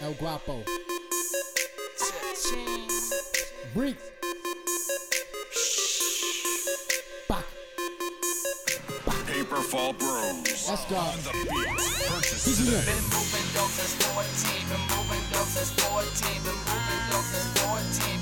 El Guapo. Reek. Back. Paper Fall Bros. Let's go. On the beat. Purchase Easy Been moving dope since 14, been moving dope since 14, been moving dope since 14,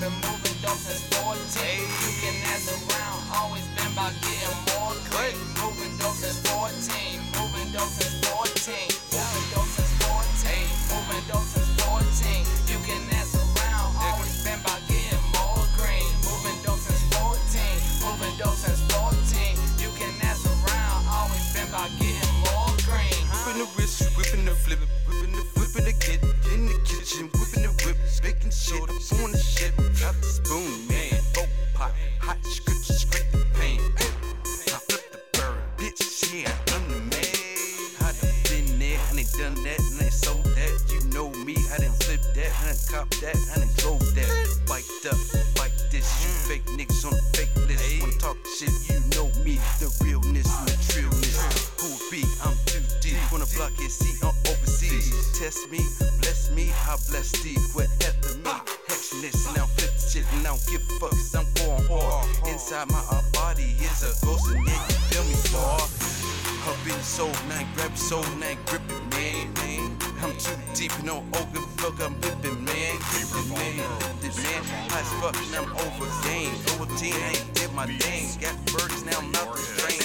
shit, on the shit, got the spoon, man, boat pot, hot scrape, scrape the pan. I flip the bird, bitch, yeah, I done the man. I done been there, I done done that, and I sold that. You know me, I done flip that, I done cop that, I done drove that. Biked up, bike this, you fake niggas on the fake list. Wanna talk shit, you know me, the realness and the trillness. Who it be? I'm too deep. Wanna block your seat on overseas. Test me, bless me, I bless thee. Me? And I'll flip shit, and I don't give a fuck, cause I'm going hard. Inside my uh, body is a ghost, and yeah, you feel me, dawg. Up in the soul, now I grab your soul, now grip it, man. I'm too deep, give a fuck, I'm whipping, man. Whipping, man. Whipping, man. High as fuck, and I'm over game. Over team, I ain't did my thing. Got birds, now I'm out the drain.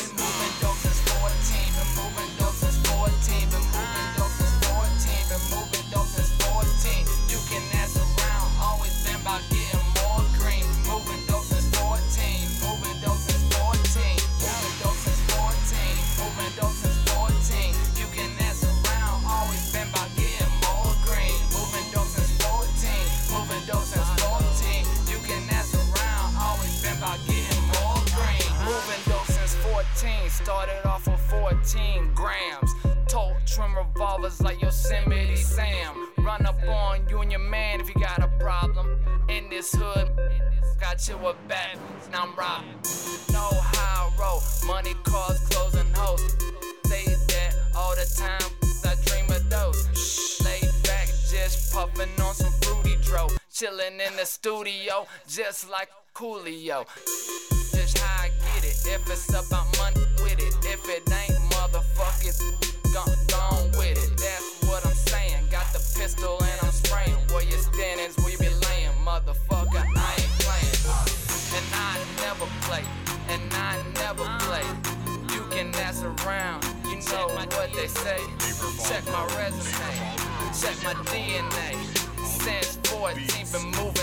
Started off with 14 grams. Tote trim revolvers like Yosemite Sam. Run up on you and your man if you got a problem. In this hood, got you a back, now I'm robbing. No I roll, money, cars, clothes, and hoes. Say that all the time, I dream of those. Lay back, just puffing on some fruity dro. Chilling in the studio, just like Coolio. Just how I get it. If it's about money. If it ain't, motherfuck it. Gone, gone with it. That's what I'm saying. Got the pistol and I'm spraying. Where you standing where you be laying. Motherfucker, I ain't playing. And I never play. And I never play. You can ask around. You know what they say. Check my resume. Check my DNA. Since 14, been moving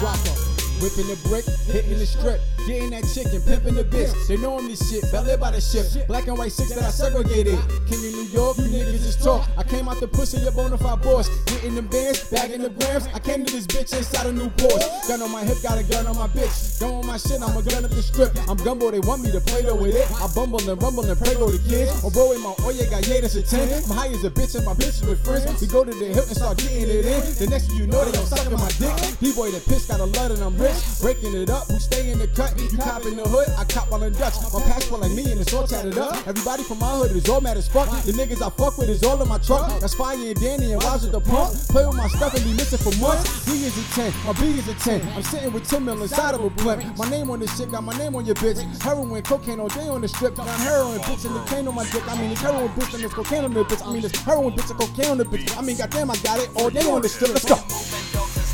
Guapo. Whipping the brick, hitting the strip, getting that chicken, pimping the bitch. They know I'm this shit, belly by the ship. Black and white six that I segregated. King of New York, you niggas just talk. I came out the pussy, your bona fide boss. Getting the bands, bagging the grams. I came to this bitch inside a new Porsche. Gun on my hip, got a gun on my bitch. Gun on my shit, I'm a gun up the strip. I'm gumbo, they want me to play though with it. I bumble and rumble and pray go the kids. Oh, bro, in my Oye got yeah, that's a 10. I'm high as a bitch and my bitch with friends. We go to the hip and start getting it in. The next thing you know, they gon' suck in my dick. D-boy, the piss got a lot and I'm rich. Breaking it up, who stay in the cut? You cop in the hood, I cop on the Dutch. My passport like me and it's all tatted up. Everybody from my hood is all mad as fuck. The niggas I fuck with is in my truck. That's Fire and Danny and at the pump. Play with my stuff and be missing for months. D is a 10, my B is a 10. I'm sitting with 10 mil inside of a blimp. My name on this shit, got my name on your bitch. Heroin, cocaine all day on the strip. Got heroin, bitch, and the cane on my dick. I mean, it's heroin, bitch, and it's cocaine on the bitch. I mean, it's heroin, bitch, and cocaine on the bitch. I mean, goddamn, I got it all day on the strip. Let's go. Moving dope since